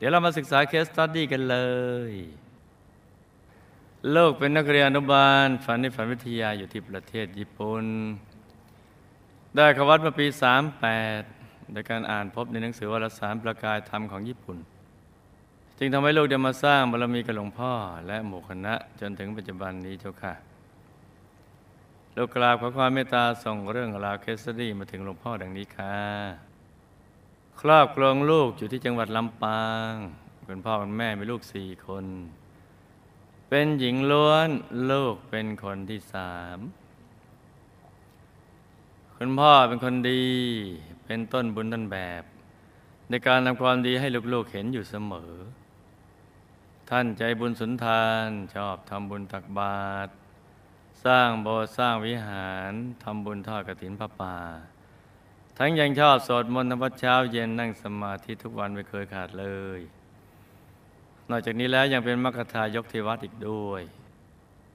เดี๋ยวเรามาศึกษา case study กันเลยลูกเป็นนักเรียนอนุบาลฝันในฝันวิทยาอยู่ที่ประเทศญี่ปุ่น ได้เข้าวัดเมื่อปี 38 โดยการอ่านพบในหนังสือวารสารประกายธรรมของญี่ปุ่น จึงทำให้ลูกได้มาสร้างบารมีกับหลวงพ่อ และหมู่คณะจนถึงปัจจุบันนี้เจ้าค่ะลูกกราบขอความเมตตาส่งเรื่องราว case study มาถึงหลวงพ่อดังนี้ค่ะ ครอบครองลูกอยู่ที่จังหวัดลำปางคุณพ่อคุณแม่มีลูกสี่คน เป็นหญิงล้วนลูกเป็นคนที่สามคุณพ่อเป็นคนดีเป็นต้นบุญต้นแบบ ในการนำความดีให้ลูกๆเห็นอยู่เสมอ ท่านใจบุญสุนทานชอบทำบุญตักบาตรสร้างโบสถ์สร้างวิหารทำบุญทอดกฐินพระป่า ทั้งยังชอบสวดมนต์ทำวัดเช้าเย็นนั่งสมาธิทุกวันไม่เคยขาดเลย นอกจากนี้แล้วยังเป็นมรรคทายกที่วัดอีกด้วย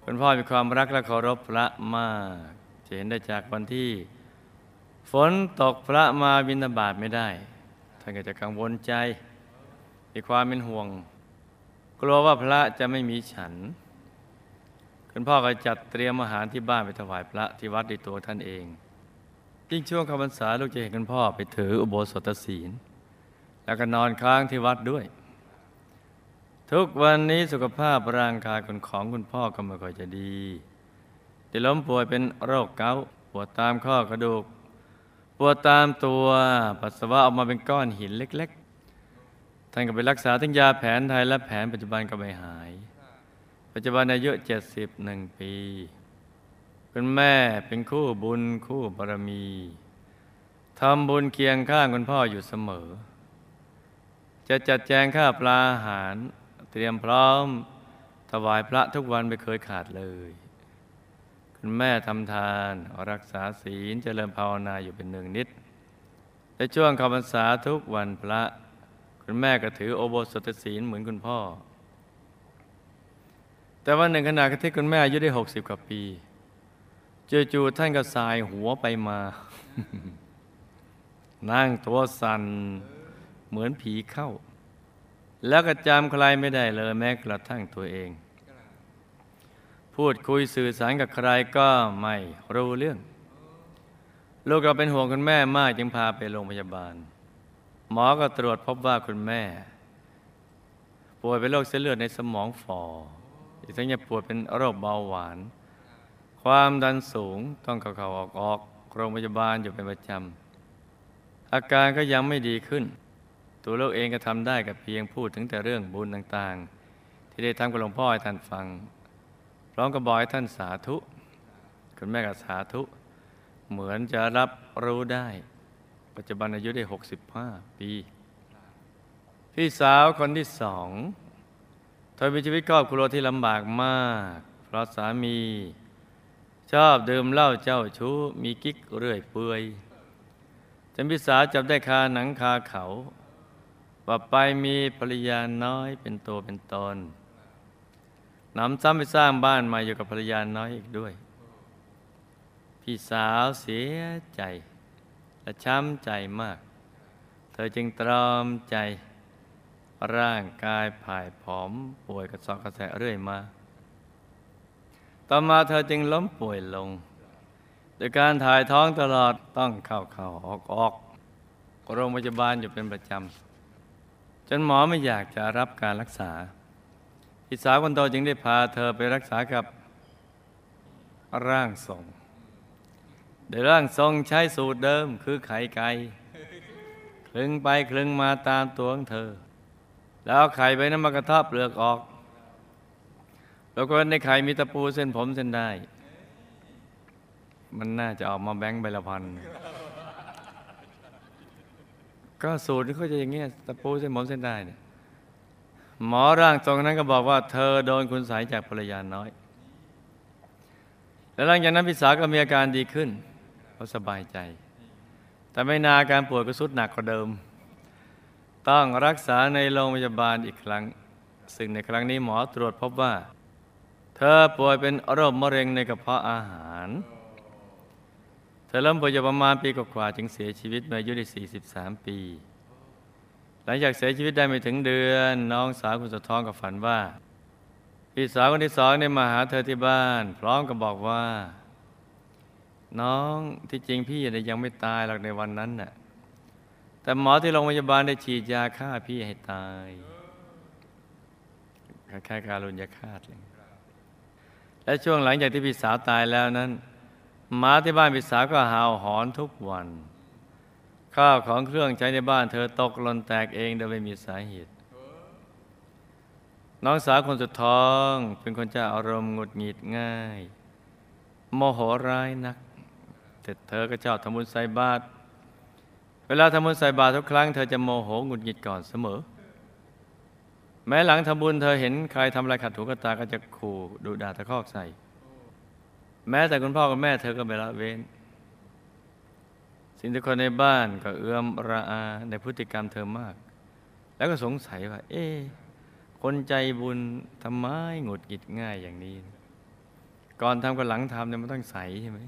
คุณพ่อมีความรักและเคารพพระมาก จะเห็นได้จากวันที่ ฝนตกพระมาบิณฑบาตไม่ได้ ท่านก็จะกังวลใจ มีความเป็นห่วง กลัวว่าพระจะไม่มีฉัน คุณพ่อก็จัดเตรียมอาหารที่บ้านไปถวายพระที่วัดด้วยตัวท่านเอง ยิ่งช่วงคำพรรษาลูกจะเห็นคุณพ่อไปถืออุโบสถศีล แล้วก็นอนค้างที่วัดด้วย ทุกวันนี้สุขภาพร่างกายคนของคุณพ่อก็ไม่ค่อยจะดีติดล้มป่วยเป็นโรคเกาต์ปวดตามข้อกระดูก ปวดตามตัวปัสสาวะออกมาเป็นก้อนหินเล็ก ๆ ท่านก็ไปรักษาทั้งยาแผนไทยและแผนปัจจุบันก็ไม่หาย ปัจจุบันอายุ 71 ปี คุณแม่เป็นคู่บุญคู่บารมีทำบุญเคียงข้างคุณพ่ออยู่เสมอ จะจัดแจงข้าวปลาอาหาร เตรียมพร้อม ถวายพระทุกวันไม่เคยขาดเลย คุณแม่ทำทานรักษาศีลเจริญภาวนาอยู่เป็นหนึ่งนิดในช่วงคำพรรษาทุกวันพระ คุณแม่ก็ถือโอโบสถศีลเหมือนคุณพ่อ แต่วันหนึ่งขณะที่คุณแม่อายุได้หกสิบกว่าปี จู่ๆท่านก็สายหัวไปมา นั่งตัวสั่นเหมือนผีเข้า แล้วก็จำใครไม่ได้เลยแม้กระทั่งตัวเอง พูดคุยสื่อสารกับใครก็ไม่รู้เรื่อง ลูกก็เป็นห่วงคุณแม่มากจึงพาไปโรงพยาบาล หมอก็ตรวจพบว่าคุณแม่ ป่วยเป็นโรคเส้นเลือดในสมองฝ่ออีกทั้งยังป่วยเป็นโรคเบาหวาน ความดันสูงต้องเข้าๆออกๆโรงพยาบาลอยู่เป็นประจำ อาการก็ยังไม่ดีขึ้น ตัวลูกเองก็ทำได้กับเพียงพูดถึงแต่เรื่องบุญต่างๆ ที่ได้ทำกับหลวงพ่อให้ท่านฟังพร้อมกับบอกให้ท่านสาธุ คุณแม่ก็สาธุ เหมือนจะรับรู้ได้ ปัจจุบันอายุได้ 65 ปี พี่สาวคนที่สองเธอมีชีวิตครอบครัวที่ลำบากมาก เพราะสามี ชอบดื่มเหล้าเจ้าชู้ มีกิ๊กเรื่อยเปื่อยจนพี่สาวจับได้คาหนังคาเขาว่าไปมีภรรยาน้อยเป็นตัวเป็นตนนำซ้ำไปสร้างบ้านม่อยู่กับภรรยาน้อยอีกด้วย พี่สาวเสียใจ และช้ำใจมาก เธอจึงตรอมใจ ร่างกายผายผอมป่วยกระสอบกระแสเรื่อยมา ต่อมาเธอจึงล้มป่วยลงโดยการถ่ายท้องตลอดต้องเข้าเข้าออกออกโรงพยาบาลอยู่เป็นประจำ จนหมอไม่อยากจะรับการรักษาพี่สาวคนโตจึงได้พาเธอไปรักษากับร่างทรง โดยร่างทรงใช้สูตรเดิมคือไข่ไก่คลึงไปคลึงมาตามตัวของเธอ แล้วไข่ไปน้ำมันกระทบเปลือกออก แล้วก็ในไข่มีตะปูเส้นผมเส้นได้ มันน่าจะออกมาแบงค์ใบละพัน ก็สูตรเขาจะอย่างเงี้ยตะปูเส้นผมเส้นได้เนี่ยหมอร่างทรงนั้นก็บอกว่า เธอโดนคุณสายจากภรรยาน้อย แล้วหลังจากนั้นพี่สาวก็มีอาการดีขึ้นเพราสบายใจ แต่ไม่นานอาการป่วยก็สุดหนักกว่าเดิม ต้องรักษาในโรงพยาบาลอีกครั้ง ซึ่งในครั้งนี้หมอตรวจพบว่า เธอป่วยเป็นโรคมะเร็งในกระเพาะอาหาร เธอเริ่มป่วยอยู่ประมาณปีกว่าๆจึงเสียชีวิตเมื่ออายุได้ 43 ปี หลังจากเสียชีวิตได้ไม่ถึงเดือน น้องสาวคุณสะท้องกับฝันว่า พี่สาวคนที่สองได้มาหาเธอที่บ้าน พร้อมกับบอกว่า น้องที่จริงพี่ยังไม่ตายหรอกในวันนั้นน่ะแต่หมอที่โรงพยาบาลได้ฉีดยาฆ่าพี่ให้ตายคล้ายๆการุญยาฆาตเลย และช่วงหลังจากที่พี่สาวตายแล้วนั้นหมาที่บ้านพี่สาวก็ห่าหอนทุกวัน ข้าวของเครื่องใช้ในบ้านเธอตกหล่นแตกเองโดยไม่มีสาเหตุ น้องสาวคนสุดท้องเป็นคนจะอารมณ์หงุดหงิดง่าย โมโหร้ายนัก แต่เธอก็ชอบทำบุญใส่บาตรเวลาทำบุญใส่บาตรทุกครั้งเธอจะโมโหหงุดหงิดก่อนเสมอ แม้หลังทำบุญเธอเห็นใครทำอะไรขัดถูกตาก็จะขู่ดุด่าตะคอกใส่ แม้แต่คุณพ่อกับแม่เธอก็ไม่ละเว้น สิ่งที่คนในบ้านก็เอื้อมระอาในพฤติกรรมเธอมาก แล้วก็สงสัยว่า เอ๊คนใจบุญทำไมหงุดหงิดง่ายอย่างนี้ ก่อนทำกับหลังทำเนี่ยมันต้องใสใช่ไหม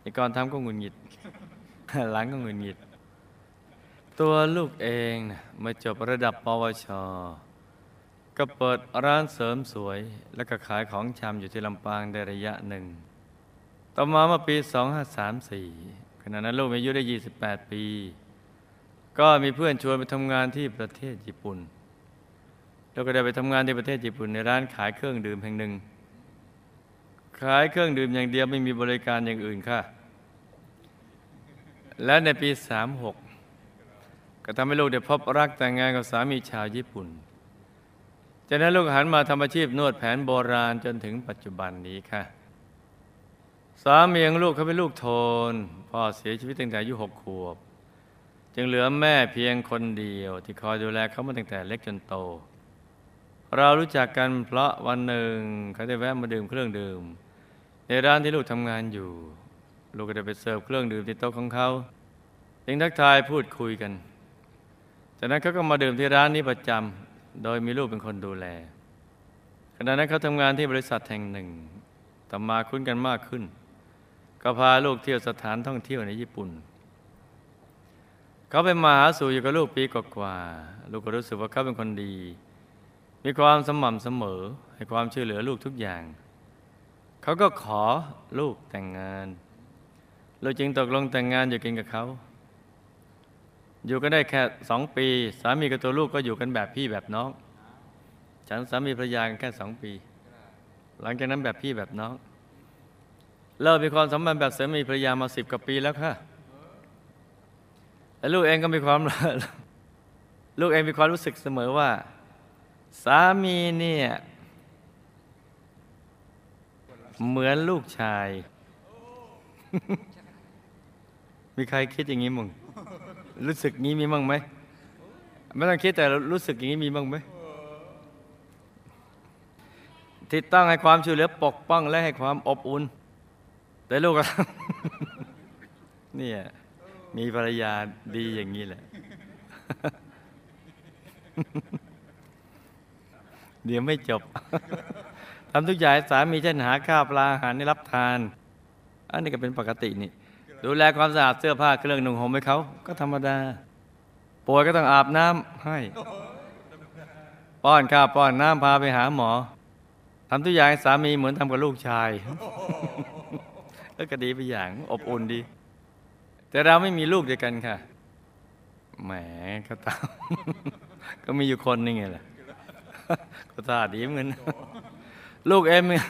ไอ้ก่อนทำก็หงุดหงิด หลังก็หงุดหงิด ตัวลูกเองนะมาจบระดับปวช ก็เปิดร้านเสริมสวย แล้วก็ขายของชำอยู่ที่ลำปางได้ระยะหนึ่ง ต่อมาเมื่อปี 2534 ขณะนั้นลูกมีอายุได้ 28 ปี ก็มีเพื่อนชวนไปทำงานที่ประเทศญี่ปุ่น แล้วก็ได้ไปทำงานที่ประเทศญี่ปุ่นในร้านขายเครื่องดื่มแห่งหนึ่ง ขายเครื่องดื่มอย่างเดียวไม่มีบริการอย่างอื่นค่ะ และในปี 36 ก็ทำให้ลูกได้พบรักแต่งงานกับสามีชาวญี่ปุ่น จากนั้นลูกหันมาทำอาชีพนวดแผนโบราณจนถึงปัจจุบันนี้ค่ะ สามีของลูกเขาเป็นลูกโทนพ่อเสียชีวิตตั้งแต่อายุหกขวบ จึงเหลือแม่เพียงคนเดียว ที่คอยดูแลเขามาตั้งแต่เล็กจนโต เรารู้จักกันเพราะวันหนึ่งเขาได้แวะมาดื่มเครื่องดื่ม ในร้านที่ลูกทำงานอยู่ ลูกก็ได้ไปเสิร์ฟเครื่องดื่มที่โต๊ะของเขาจึงทักทายพูดคุยกัน จากนั้นเขาก็มาดื่มที่ร้านนี้ประจำ โดยมีลูกเป็นคนดูแล ขณะนั้นเขาทำงานที่บริษัทแห่งหนึ่งต่อมาคุ้นกันมากขึ้น ก็พาลูกเที่ยวสถานท่องเที่ยวในญี่ปุ่น เขาไปมาหาสู่อยู่กับลูกปีกว่าลูกก็รู้สึกว่าเขาเป็นคนดี มีความสม่ำเสมอ ให้ความช่วยเหลือลูกทุกอย่าง เขาก็ขอลูกแต่งงาน ลูกจึงตกลงแต่งงานอยู่กินกับเขา อยู่กันได้แค่สองปี สามีกับตัวลูกก็อยู่กันแบบพี่แบบน้อง ฉันสามีภรรยากันแค่สองปี หลังจากนั้นแบบพี่แบบน้องเริ่มมีความสัมพันธ์แบบสามีภรรยามาสิบกว่าปีแล้วค่ะและลูกเองก็มีความลูกเองมีความรู้สึกเสมอว่า สามีเนี่ยเหมือนลูกชาย มีใครคิดอย่างนี้มั้ง รู้สึกงี้มีมั้งไหมไม่ต้องคิดแต่รู้สึกอย่างนี้มีมั้งไหมที่ตั้งให้ความช่วยเหลือปกป้องและให้ความอบอุ่นแต่ลูกก็เนี่ยมีภรรยาดีอย่างนี้แหละ เดี๋ยวไม่จบทำทุกอย่างสามีเช่นหาข้าวปลาอาหารให้รับทาน อันนี้ก็เป็นปกตินี่ ดูแลความสะอาดเสื้อผ้าเครื่องนุ่งห่มให้เขาก็ธรรมดา ป่วยก็ต้องอาบน้ำให้ ป้อนข้าวป้อนน้ำพาไปหาหมอทำทุกอย่างสามีเหมือนทำกับลูกชายก็ดีไปอย่างอบอุ่นดี แต่เราไม่มีลูกด้วยกันค่ะ แหมก็ตาม ก็มีอยู่คนนึงไงล่ะก็ท่าดีเหมือนกันลูกเอ็มเนี่ย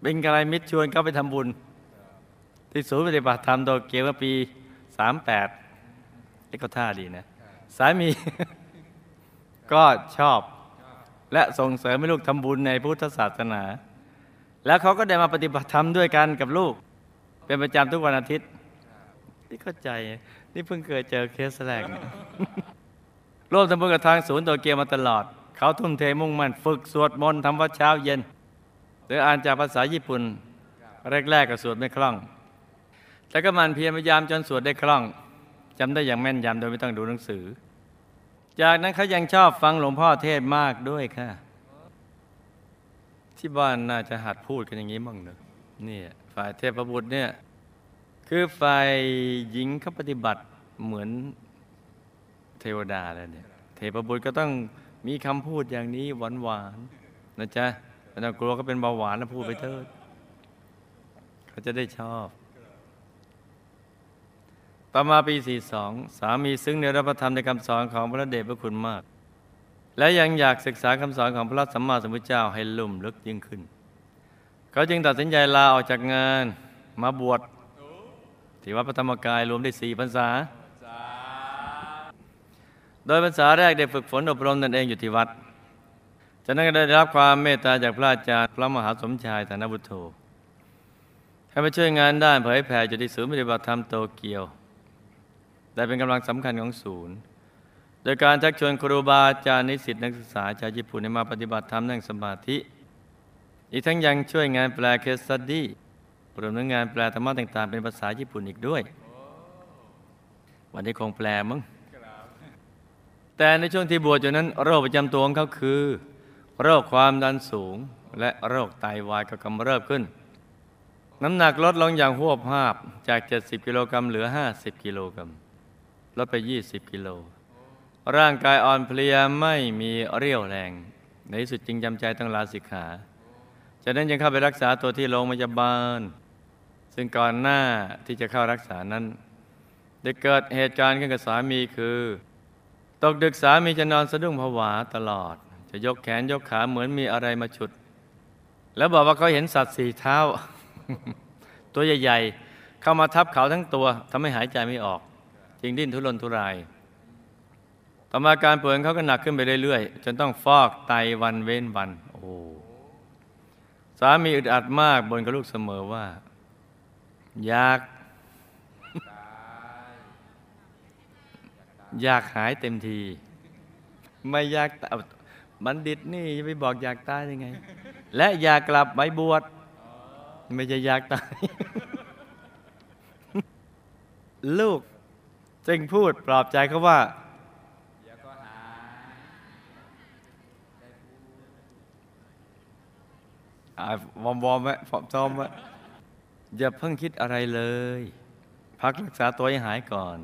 เป็นกระไรมิตรชวนเขาไปทำบุญ ที่ศูนย์ปฏิบัติธรรมโตเกียวเมื่อปีสามแปดนี่ก็ท่าดีนะสามีก็ชอบ และส่งเสริมให้ลูกทำบุญในพุทธศาสนา แล้วเขาก็ได้มาปฏิบัติธรรมด้วยกันกับลูก เป็นประจำทุกวันอาทิตย์นี่เข้าใจ นี่เพิ่งเคยเจอเคสแรกเนี่ยร่วมทำบุญกับทางศูนย์โตเกียวมาตลอด เขาทุ่มเทมุ่งมั่นฝึกสวดมนต์ทำวัดเช้าเย็น หรืออ่านจากภาษาญี่ปุ่น แรกๆก็สวดไม่คล่อง แต่ก็มันเพียรพยายามจนสวดได้คล่องจำได้อย่างแม่นยำโดยไม่ต้องดูหนังสือ จากนั้นเขายังชอบฟังหลวงพ่อเทศมากด้วยค่ะ ที่บ้านน่าจะหัดพูดกันอย่างนี้มั่งเนอะนี่ฝ่ายเทพบุตรเนี่ยคือฝ่ายหญิงเขาปฏิบัติเหมือนเทวดาแล้วเนี่ยเทพบุตรก็ต้องมีคำพูดอย่างนี้หวานหวานๆนะจ๊ะไม่ต้องกลัวก็เป็นเบาหวานนะพูดไปเถิดเขาจะได้ชอบ ต่อมาปี 42 สามีซึ่งในรับประธรรมในคำสอนของพระเดชพระคุณมาก และยังอยากศึกษาคำสอนของพระสัมมาสัมพุทธเจ้าให้ลุ่มลึกยิ่งขึ้น เขาจึงตัดสินใจลาออกจากงานมาบวชที่วัดพระธรรมกายรวมได้สี่พรรษา โดยพรรษาแรกได้ฝึกฝนอบรมตนเองอยู่ที่วัด จากนั้นก็ได้รับความเมตตาจากพระอาจารย์พระมหาสมชายธนบุตโธให้มาช่วยงานด้านเผยแผ่จุติศูนย์ปฏิบัติธรรมโตเกียว ได้เป็นกำลังสำคัญของศูนย์ โดยการชักชวนครูบาอาจารย์นิสิตนักศึกษาชาวญี่ปุ่นให้มาปฏิบัติธรรมนั่งสมาธิ อีกทั้งยังช่วยงานแปลเคสสตดี้รวมทั้งงานแปลธรรมะต่างๆ เป็นภาษาญี่ปุ่นอีกด้วย วันนี้คงแปลมั้งแต่ในช่วงที่บวชอยู่นั้น โรคประจำตัวของเขาคือ โรคความดันสูงและโรคไตวายก็กำเริบขึ้น น้ำหนักลดลงอย่างหัวภาพจาก 70 กิโลกรัมเหลือ 50 กิโลกรัม ลดไป 20 กิโล ร่างกายอ่อนเพลียไม่มีเรี่ยวแรง ในที่สุดจึงจำใจต้องลาสิกขาจากนั้นยังเข้าไปรักษาตัวที่โรงพยาบาล ซึ่งก่อนหน้าที่จะเข้ารักษานั้น ได้เกิดเหตุการณ์ขึ้นกับสามีคือ ตกดึกสามีจะนอนสะดุ้งผวาตลอด จะยกแขนยกขาเหมือนมีอะไรมาฉุด แล้วบอกว่าเขาเห็นสัตว์สี่เท้า ตัวใหญ่ ๆ เข้ามาทับเขาทั้งตัวทำให้หายใจไม่ออก จึงดิ้นทุรนทุราย ต่อมาการป่วยเขาก็หนักขึ้นไปเรื่อยๆ จนต้องฟอกไตวันเว้นวัน โอ้สามีอึดอัดมากบนกับลูกเสมอว่า อยากอยากหายเต็มที ไม่อยากตายบัณฑิตนี่จะไปบอกอยากตายยังไง และอยากกลับไปบวชไม่ใช่อยากตาย ลูก จึงพูดปลอบใจเขาว่าอ่าวอมวอมไว้ฟอมซ้อมไว้อย่าเพิ่งคิดอะไรเลย พักรักษาตัวให้หายก่อน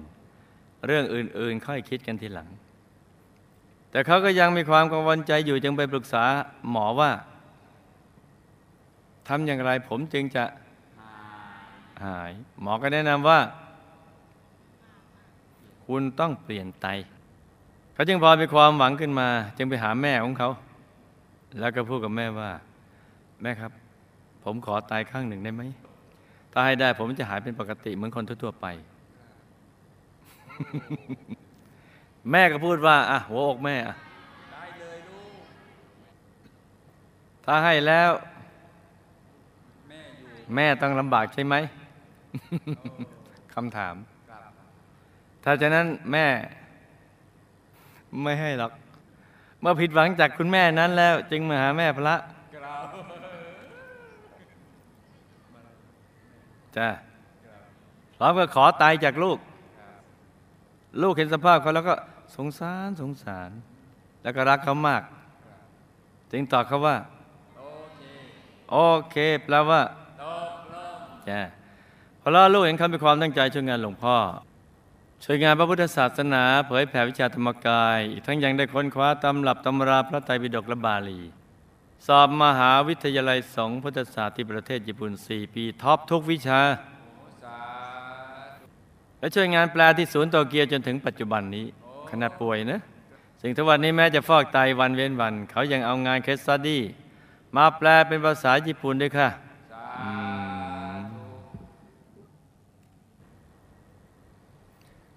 เรื่องอื่น ๆ ค่อยคิดกันทีหลัง แต่เขาก็ยังมีความกังวลใจอยู่จึงไปปรึกษาหมอว่าทำอย่างไรผมจึงจะหาย หมอก็แนะนำว่า คุณต้องเปลี่ยนไต เขาจึงพอมีความหวังขึ้นมา จึงไปหาแม่ของเขา แล้วก็พูดกับแม่ว่า แม่ครับ ผมขอตายข้างหนึ่งได้ไหมถ้าให้ได้ผมจะหายเป็นปกติเหมือนคนทั่วๆไป แม่ก็พูดว่า อะ หัวอกแม่อะถ้าให้แล้ว แม่ต้องลำบากใช่ไหมคำถาม ถ้าฉะนั้นแม่ไม่ให้หรอก เมื่อผิดหวังจากคุณแม่นั้นแล้ว จึงมาหาแม่พระจ้าพร้อมก็ขอตายจากลูก ลูกเห็นสภาพเขาแล้วก็สงสารสงสาร แล้วก็รักเขามาก จึงตอบเขาว่า โอเคแปลว่าจ้าพอลูกเห็นเขามีความตั้งใจช่วยงานหลวงพ่อ ช่วยงานพระพุทธศาสนาเผยแผ่วิชาธรรมกาย อีกทั้งยังได้ค้นคว้าตำรับตำราพระไตรปิฎกและบาลี สอบมหาวิทยาลัยสงฆ์พุทธศาสตร์ที่ประเทศญี่ปุ่น 4 ปี top ทุกวิชา และช่วยงานแปลที่ศูนย์โตเกียวจนถึงปัจจุบันนี้ขณะป่วยนะสิ่งทุกวันนี้แม้จะฟอกไตวันเว้นวัน เขายังเอางาน case study มาแปลเป็นภาษาญี่ปุ่นด้วยค่ะ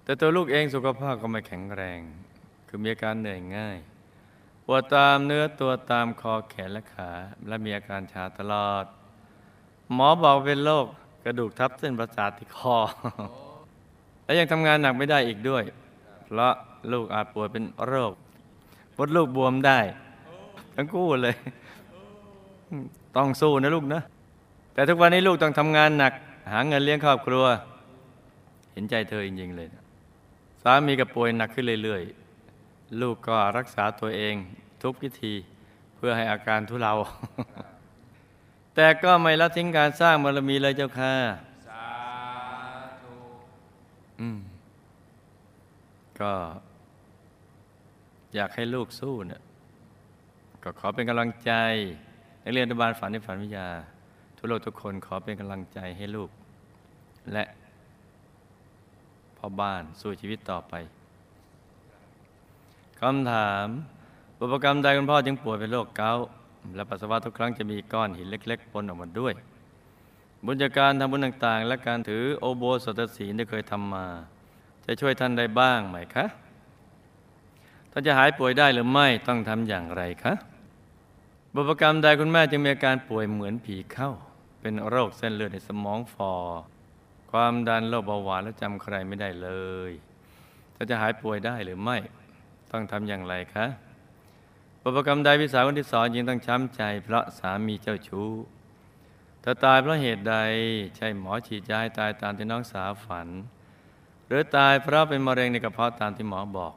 แต่ตัวลูกเองสุขภาพก็ไม่แข็งแรง คือมีอาการเหนื่อยง่ายปวดตามเนื้อตัวตามคอแขนและขา และมีอาการชาตลอด หมอบอกเป็นโรคกระดูกทับเส้นประสาทที่คอ และยังทำงานหนักไม่ได้อีกด้วย เพราะลูกอาจป่วยเป็นโรคมดลูกบวมได้ ทั้งคู่เลย ต้องสู้นะลูกนะ แต่ทุกวันนี้ลูกต้องทำงานหนัก หาเงินเลี้ยงครอบครัว เห็นใจเธอจริงๆเลยนะามีก็ป่วยหนักขึ้นเรื่อยๆ ลูกก็รักษาตัวเองทุกวิธีเพื่อให้อาการทุเลา แต่ก็ไม่ละทิ้งการสร้างบารมีเลยเจ้าค่ะอืมก็ อยากให้ลูกสู้เนี่ยก็ขอเป็นกำลังใจนักเรียนอนุบาลฝันในฝันวิทยา ทุกโลกทุกคนขอเป็นกำลังใจให้ลูก และ พ่อบ้านสู้ชีวิตต่อไปคำถามบุพกรรมใดคุณพ่อจึงป่วยเป็นโรคเกาต์และปัสสาวะทุกครั้งจะมีก้อนหินเล็ก ๆ ปนออกมาด้วย บุญจากการทำบุญต่างๆ และการถือโอโบสถศีลที่เคยทำมา จะช่วยท่านได้บ้างไหมคะท่านจะหายป่วยได้หรือไม่ต้องทำอย่างไรคะบุพกรรมใดคุณแม่จึงมีอาการป่วยเหมือนผีเข้า เป็นโรคเส้นเลือดในสมองฟอ ความดันโรคเบาหวานและจำใครไม่ได้เลยท่าจะหายป่วยได้หรือไม่ ต้องทำอย่างไรคะบุพกรรมใดพิสาวคนที่สอนยิงต้องช้ำใจ เพราะสามีเจ้าชู้เธอตายเพราะเหตุใดใช่หมอฉีดยาให้ตายตามที่น้องสาวฝัน หรือตายเพราะเป็นมะเร็งในกระเพาะตามที่หมอบอก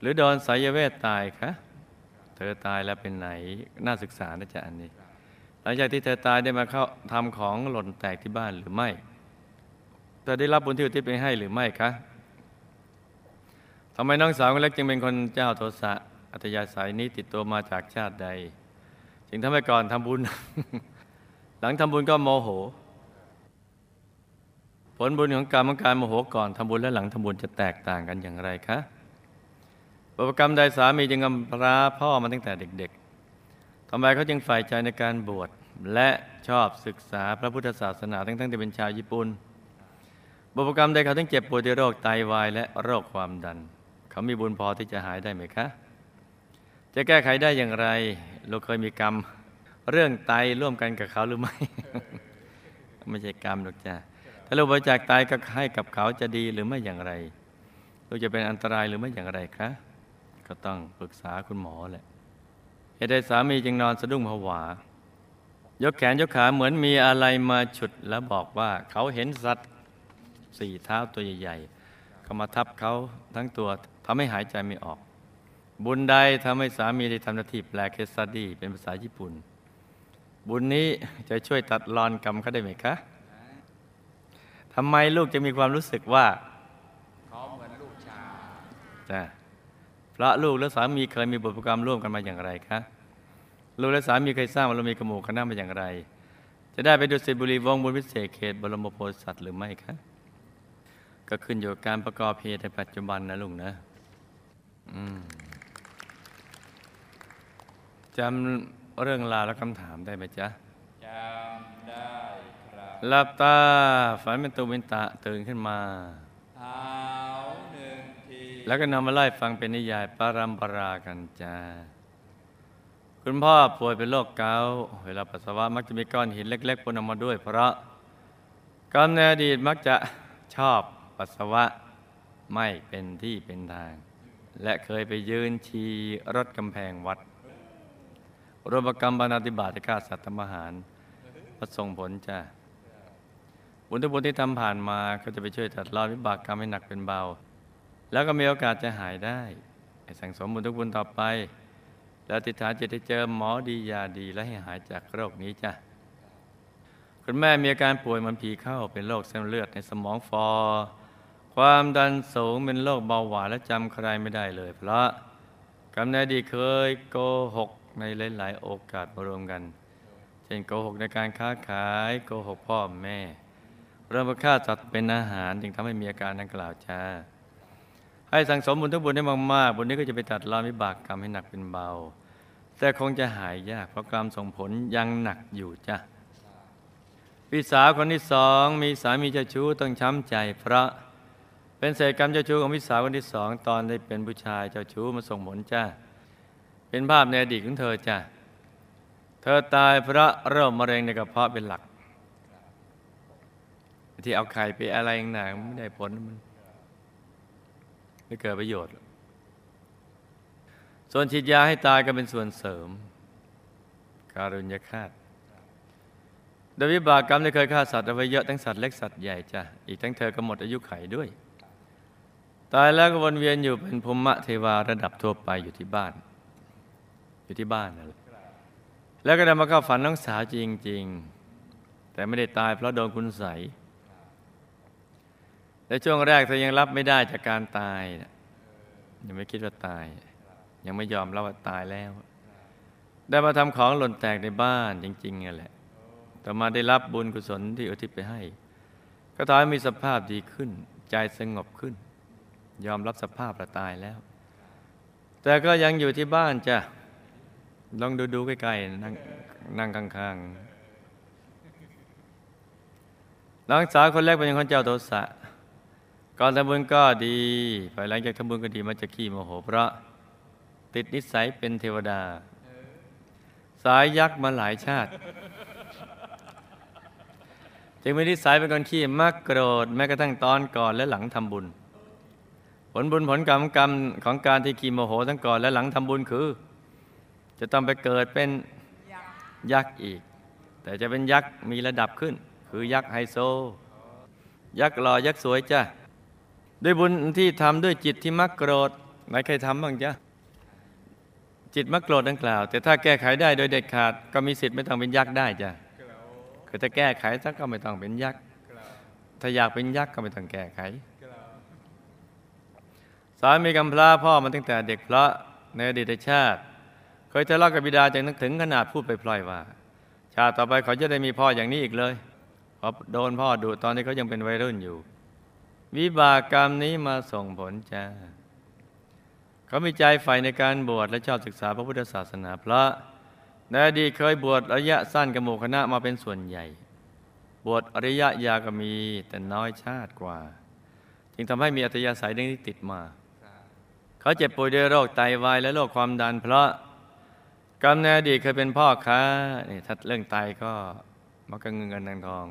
หรือโดนสายเวทตายคะเธอตายแล้วเป็นไหนน่าศึกษานะจ๊ะอันนี้ หลังจากที่เธอตายได้มาเข้าทำของหล่นแตกที่บ้านหรือไม่ ธอได้รับบุญที่อุทิศไปให้หรือไม่คะทำไมน้องสาวคนเล็กจึงเป็นคนเจ้าโทสะอัตยาสายนี้ติดตัวมาจากชาติใด จึงทำให้ก่อนทำบุญ หลังทำบุญก็โมโห ผลบุญของกรรมของการโมโหก่อนทำบุญและหลังทำบุญจะแตกต่างกันอย่างไรคะบุพกรรมใดสามีจึงกำพร้าพ่อมาตั้งแต่เด็กๆทำไมเขาจึงฝ่ายใจในการบวชและชอบศึกษาพระพุทธศาสนาทั้งๆที่เป็นชาวญี่ปุ่น บุพกรรมใดเขาต้องเจ็บป่วยด้วยโรคไตวายและโรคความดัน เขามีบุญพอที่จะหายได้ไหมคะ จะแก้ไขได้อย่างไร เราเคยมีกรรม เรื่องไตร่วมกันกับเขาหรือไม่ ไม่ใช่กรรมหรอกจ้ะถ้าเราบริจาคไตก็ให้กับเขาจะดีหรือไม่อย่างไรเราจะเป็นอันตรายหรือไม่อย่างไรคะ ก็ต้องปรึกษาคุณหมอแหละเหตุใดสามีจึงนอนสะดุ้งผวา ยกแขนยกขาเหมือนมีอะไรมาฉุดแล้วบอกว่าเขาเห็นสัตว์ สี่เท้าตัวใหญ่ๆเขามาทับเขาทั้งตัวทำให้หายใจไม่ออก บุญใดทำให้สามีได้ทำหน้าที่แปลเคสดีเป็นภาษาญี่ปุ่น บุญนี้จะช่วยตัดรอนกรรมเขาได้ไหมคะทำไมลูกจะมีความรู้สึกว่าเขาเหมือนลูกชายจ้ะพระลูกและสามีเคยมีบุพกรรมร่วมกันมาอย่างไรคะลูกและสามีเคยสร้างบารมีกระหมู่คณะมาอย่างไร จะได้ไปดูสิบุรีวงศ์บุญวิเศษเขตบรมโพธิสัตว์หรือไม่คะ ก็ขึ้นอยู่กับการประกอบเหตุในปัจจุบันนะลุงนะอืมจำเรื่องราวและคำถามได้ไหมจ๊ะจำได้ครับหลับตาฝันเป็นตุเป็นตะตื่นขึ้นมาเท้าหนึ่งทีแล้วก็นำมาไล่ฟังเป็นนิยายปารัมปรากันจ้าคุณพ่อป่วยเป็นโรคเกาต์เวลาปัสสาวะมักจะมีก้อนหินเล็ก ๆปนออกมาด้วย เพราะกรรมในอดีตมักจะชอบ ปัสสาวะไม่เป็นที่เป็นทาง และเคยไปยืนชีรถกำแพงวัดรวมกรรมบานาติบาตฆ่าสัตว์ทำอาหารประส่งผลจ้าบุญทุกบุญที่ทำผ่านมาก็จะไปช่วยตัดรอนวิบากกรรมให้หนักเป็นเบา แล้วก็มีโอกาสจะหายได้สั่งสมบุญทุกบุญต่อไป แล้วติดฐานจิตให้เจอหมอดียาดีและให้หายจากโรคนี้จ้ะคุณแม่มีอาการป่วยมันผีเข้าเป็นโรคเส้นเลือดในสมองฟอ ความดันสูงเป็นโรคเบาหวานและจำใครไม่ได้เลย เพราะกำเนิดดีเคยโกหกในหลาย ๆ โอกาสมารวมกัน เช่นโกหกในการค้าขายโกหกพ่อแม่ เริ่มฆ่าสัตว์เป็นอาหารจึงทำให้มีอาการดังกล่าวจ้าให้สั่งสมบุญทุกบุญได้มากๆบุญนี้ก็จะไปตัดรอวิบากกรรมให้หนักเป็นเบา แต่คงจะหายยากเพราะกรรมส่งผลยังหนักอยู่จ้ะพี่สาวคนที่สองมีสามีเจ้าชู้ต้องช้ำใจเพราะ เป็นเศษกรรมเจ้าชู้ของพี่สาวคนที่สองตอนได้เป็นผู้ชายเจ้าชู้มาส่งผลจ้ะเป็นภาพในอดีตของเธอจ้ะเธอตายเพราะโรคมมะเร็งในกระเพาะเป็นหลัก ที่เอาไข่ไปอะไรต่างๆไม่ได้ผลมันไม่เกิดประโยชน์ ส่วนฉีดยาให้ตายก็เป็นส่วนเสริม การุญยฆาตโดยวิบากกรรมได้เคยฆ่าสัตว์เอาไว้เยอะทั้งสัตว์เล็กสัตว์ใหญ่จ้ะ อีกทั้งเธอก็หมดอายุไขด้วย ตายแล้วก็วนเวียนอยู่เป็นภูมิเทวาระดับทั่วไปอยู่ที่บ้าน อยู่ที่บ้านนั่นแหละแล้วก็ได้มาเข้าฝันน้องสาวจริง ๆ แต่ไม่ได้ตายเพราะโดนคุณใสยและช่วงแรกเธอยังรับไม่ได้จากการตายยังไม่คิดว่าตาย ยังไม่ยอมรับว่าตายแล้ว ได้มาทำของหล่นแตกในบ้านจริงๆนี่แหละ ต่อมาได้รับบุญกุศลที่อุทิศไปให้ ก็ทำให้มีสภาพดีขึ้น ใจสงบขึ้น ยอมรับสภาพละตายแล้ว แต่ก็ยังอยู่ที่บ้านจ้ะลองดูดูใกล้ๆนั่งนั่งข้างๆน้องสาวคนแรกเป็นคนเจ้าโทสะก่อนทำบุญก็ดีภายหลังจากทำบุญก็ดีมันจะขี้โมโห เพราะติดนิสัยเป็นเทวดา สายยักษ์มาหลายชาติ จึงมีนิสัยเป็นคนขี้มักโกรธแม้กระทั่งตอนก่อนและหลังทำบุญ ลบุญผลกรรมกรรมของการที่ขี้โมโหทั้งก่อนและหลังทำบุญคือ จะต้องไปเกิดเป็นยักษ์อีก แต่จะเป็นยักษ์มีระดับขึ้น คือยักษ์ไฮโซ ยักษ์หล่อยักษ์สวยจ้ะด้วยบุญที่ทำด้วยจิตที่มักโกรธไหนใครทำบ้างจ๊ะจิตมักโกรธดังกล่าว แต่ถ้าแก้ไขได้โดยเด็ดขาดก็มีสิทธิ์ไม่ต้องเป็นยักษ์ได้จ้ะคือถ้าแก้ไขสักก็ไม่ต้องเป็นยักษ์ถ้าอยากเป็นยักษ์ก็ไม่ต้องแก้ไข สามีกำพร้าพ่อมาตั้งแต่เด็กพระในอดีตชาติ เคยทะเลาะกับบิดาจนนึกถึงขนาดพูดไปพลอยว่า ชาติต่อไปเขาจะได้มีพ่ออย่างนี้อีกเลยเพราะโดนพ่อดุตอนนี้เขายังเป็นวัยรุ่นอยู่ วิบากกรรมนี้มาส่งผลจ้าเขามีใจใฝ่ในการบวชและชอบศึกษาพระพุทธศาสนาพระในอดีตเคยบวชระยะสั้นกับหมู่คณะมาเป็นส่วนใหญ่ บวชระยะยาวก็มีแต่น้อยชาติกว่า จึงทำให้มีอัตยาศัยเรื่องนี้ติดมา เขาเจ็บป่วยด้วยโรคไตวายและโรคความดัน เพราะกรรมในอดีตเคยเป็นพ่อค้านี่ถ้าเรื่องไตก็มักก็เงินเงินทอง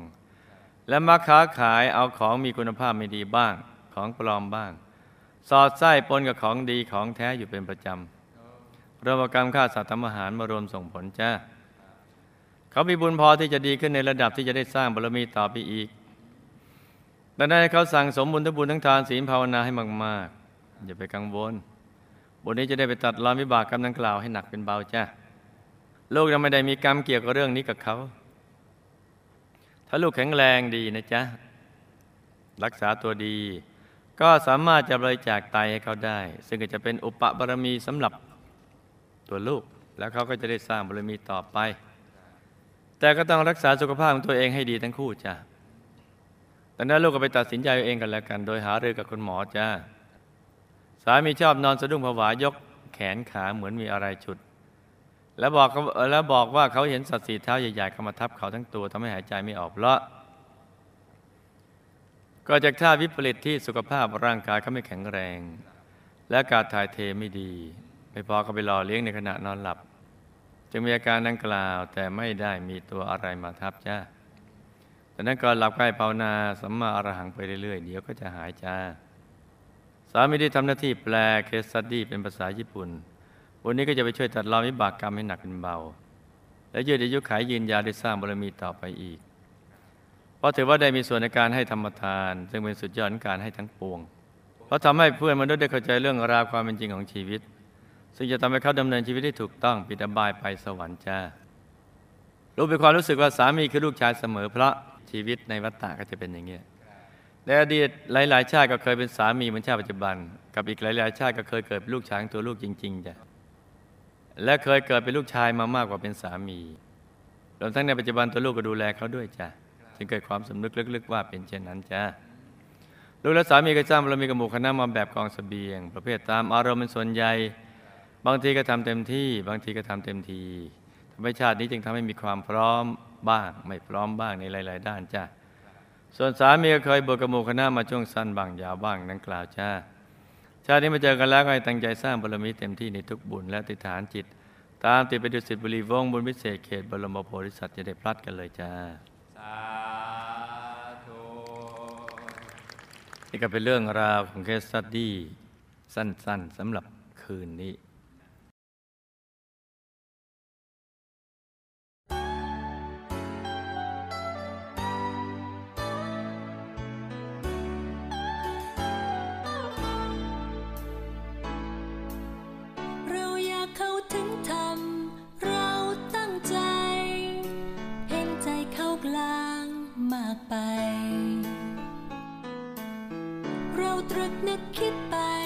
และมักค้าขายเอาของมีคุณภาพไม่ดีบ้างของปลอมบ้าง สอดไส้ปนกับของดีของแท้อยู่เป็นประจำรวมกรรมฆ่าสัตว์ทำอาหารมารวมส่งผลจ้าเขามีบุญพอที่จะดีขึ้นในระดับที่จะได้สร้างบารมีต่อไปอีกดังนั้นเขาสั่งสมบุญทั้งบุญทั้งทานศีลภาวนาให้มากๆ อย่าไปกังวลบุญนี้จะได้ไปตัดรอนวิบากกรรมดังกล่าวให้หนักเป็นเบาจ้าลูกยังไม่ได้มีกรรมเกี่ยวกับเรื่องนี้กับเขา ถ้าลูกแข็งแรงดีนะจ๊ะ รักษาตัวดี ก็สามารถจะบริจาคไตให้เขาได้ ซึ่งก็จะเป็นอุปบารมีสำหรับตัวลูก แล้วเขาก็จะได้สร้างบารมีต่อไป แต่ก็ต้องรักษาสุขภาพของตัวเองให้ดีทั้งคู่จ้ะแต่นั้นลูกก็ไปตัดสินใจเองกันแล้วกัน โดยหารือกับคุณหมอจ้าามีชอบนอนสะดุ้งผวายกแขนขาเหมือนมีอะไรฉุด แล้วบอกแล้วบอกว่าเขาเห็นสัตว์สีเท้าใหญ่ๆเข้ามาทับเขาทั้งตัวทำให้หายใจไม่ออกเพราะก็จากท่าวิปริตที่สุขภาพร่างกายเขาไม่แข็งแรง และการถ่ายเทไม่ดี ไม่พอเขาไปรอเลี้ยงในขณะนอนหลับ จึงมีอาการดังกล่าวแต่ไม่ได้มีตัวอะไรมาทับจ้าดังนั้นก่อนหลับให้ภาวนาสัมมาอรหังไปเรื่อยๆเดี๋ยวก็จะหายจ้า สามีได้ทำหน้าที่แปล case study เป็นภาษาญี่ปุ่น บุญนี้ก็จะไปช่วยตัดรอนวิบากกรรมให้หนักเป็นเบา และยืดอายุขัยยืนยาวได้สร้างบารมีต่อไปอีก เพราะถือว่าได้มีส่วนในการให้ธรรมทาน ซึ่งเป็นสุดยอดการให้ทั้งปวง เพราะทำให้เพื่อนมนุษย์ได้เข้าใจเรื่องราวความเป็นจริงของชีวิต ซึ่งจะทำให้เขาดำเนินชีวิตได้ถูกต้องปิดอบายไปสวรรค์จ้ารู้เป็นความรู้สึกว่าสามีคือลูกชายเสมอ เพราะชีวิตในวัฏฏะก็จะเป็นอย่างนี้ ในอดีตหลาย ๆ ชาติก็เคยเป็นสามีเหมือนชาติปัจจุบัน กับอีกหลาย ๆ ชาติก็เคยเกิดเป็นลูกช้ายตัวลูกจริงๆจ้ะและเคยเกิดเป็นลูกชายมามากกว่าเป็นสามีรวมทั้งในปัจจุบันตัวลูกก็ดูแลเขาด้วยจ้ะจึงเกิดความสำนึกลึก ๆ ว่าเป็นเช่นนั้นจ้ะลูกและสามีก็จ้างเรามีกระหมู่คณะมาแบบกองสเสบียง ประเภทตามอารมณ์เป็นส่วนใหญ่บางทีก็ทำเต็มที่ บางทีก็ทำเต็มทีธรรมชาตินี้จึงทำให้มีความพร้อมบ้าง ไม่พร้อมบ้างในหลาย ๆ ด้านจ้ะ ส่วนสามีก็เคยบวชกระหมู่คณะมาช่วงสั้นบางยาวบ้างนั้นกล่าวจ้าชาตินี้มาเจอกันแล้วก็ให้ตั้งใจสร้างบารมีเต็มที่ในทุกบุญและติฐานจิต ตามติดไปดุสิตบุรีวงศ์บุญพิเศษเขตบรมโพธิสัตว์จะได้พลัดกันเลยจ้าสาธุนี่ก็เป็นเรื่องราวของเคสสตัดดี้สั้นๆสำหรับคืนนี้ ไป เราตรึกนึกคิดไป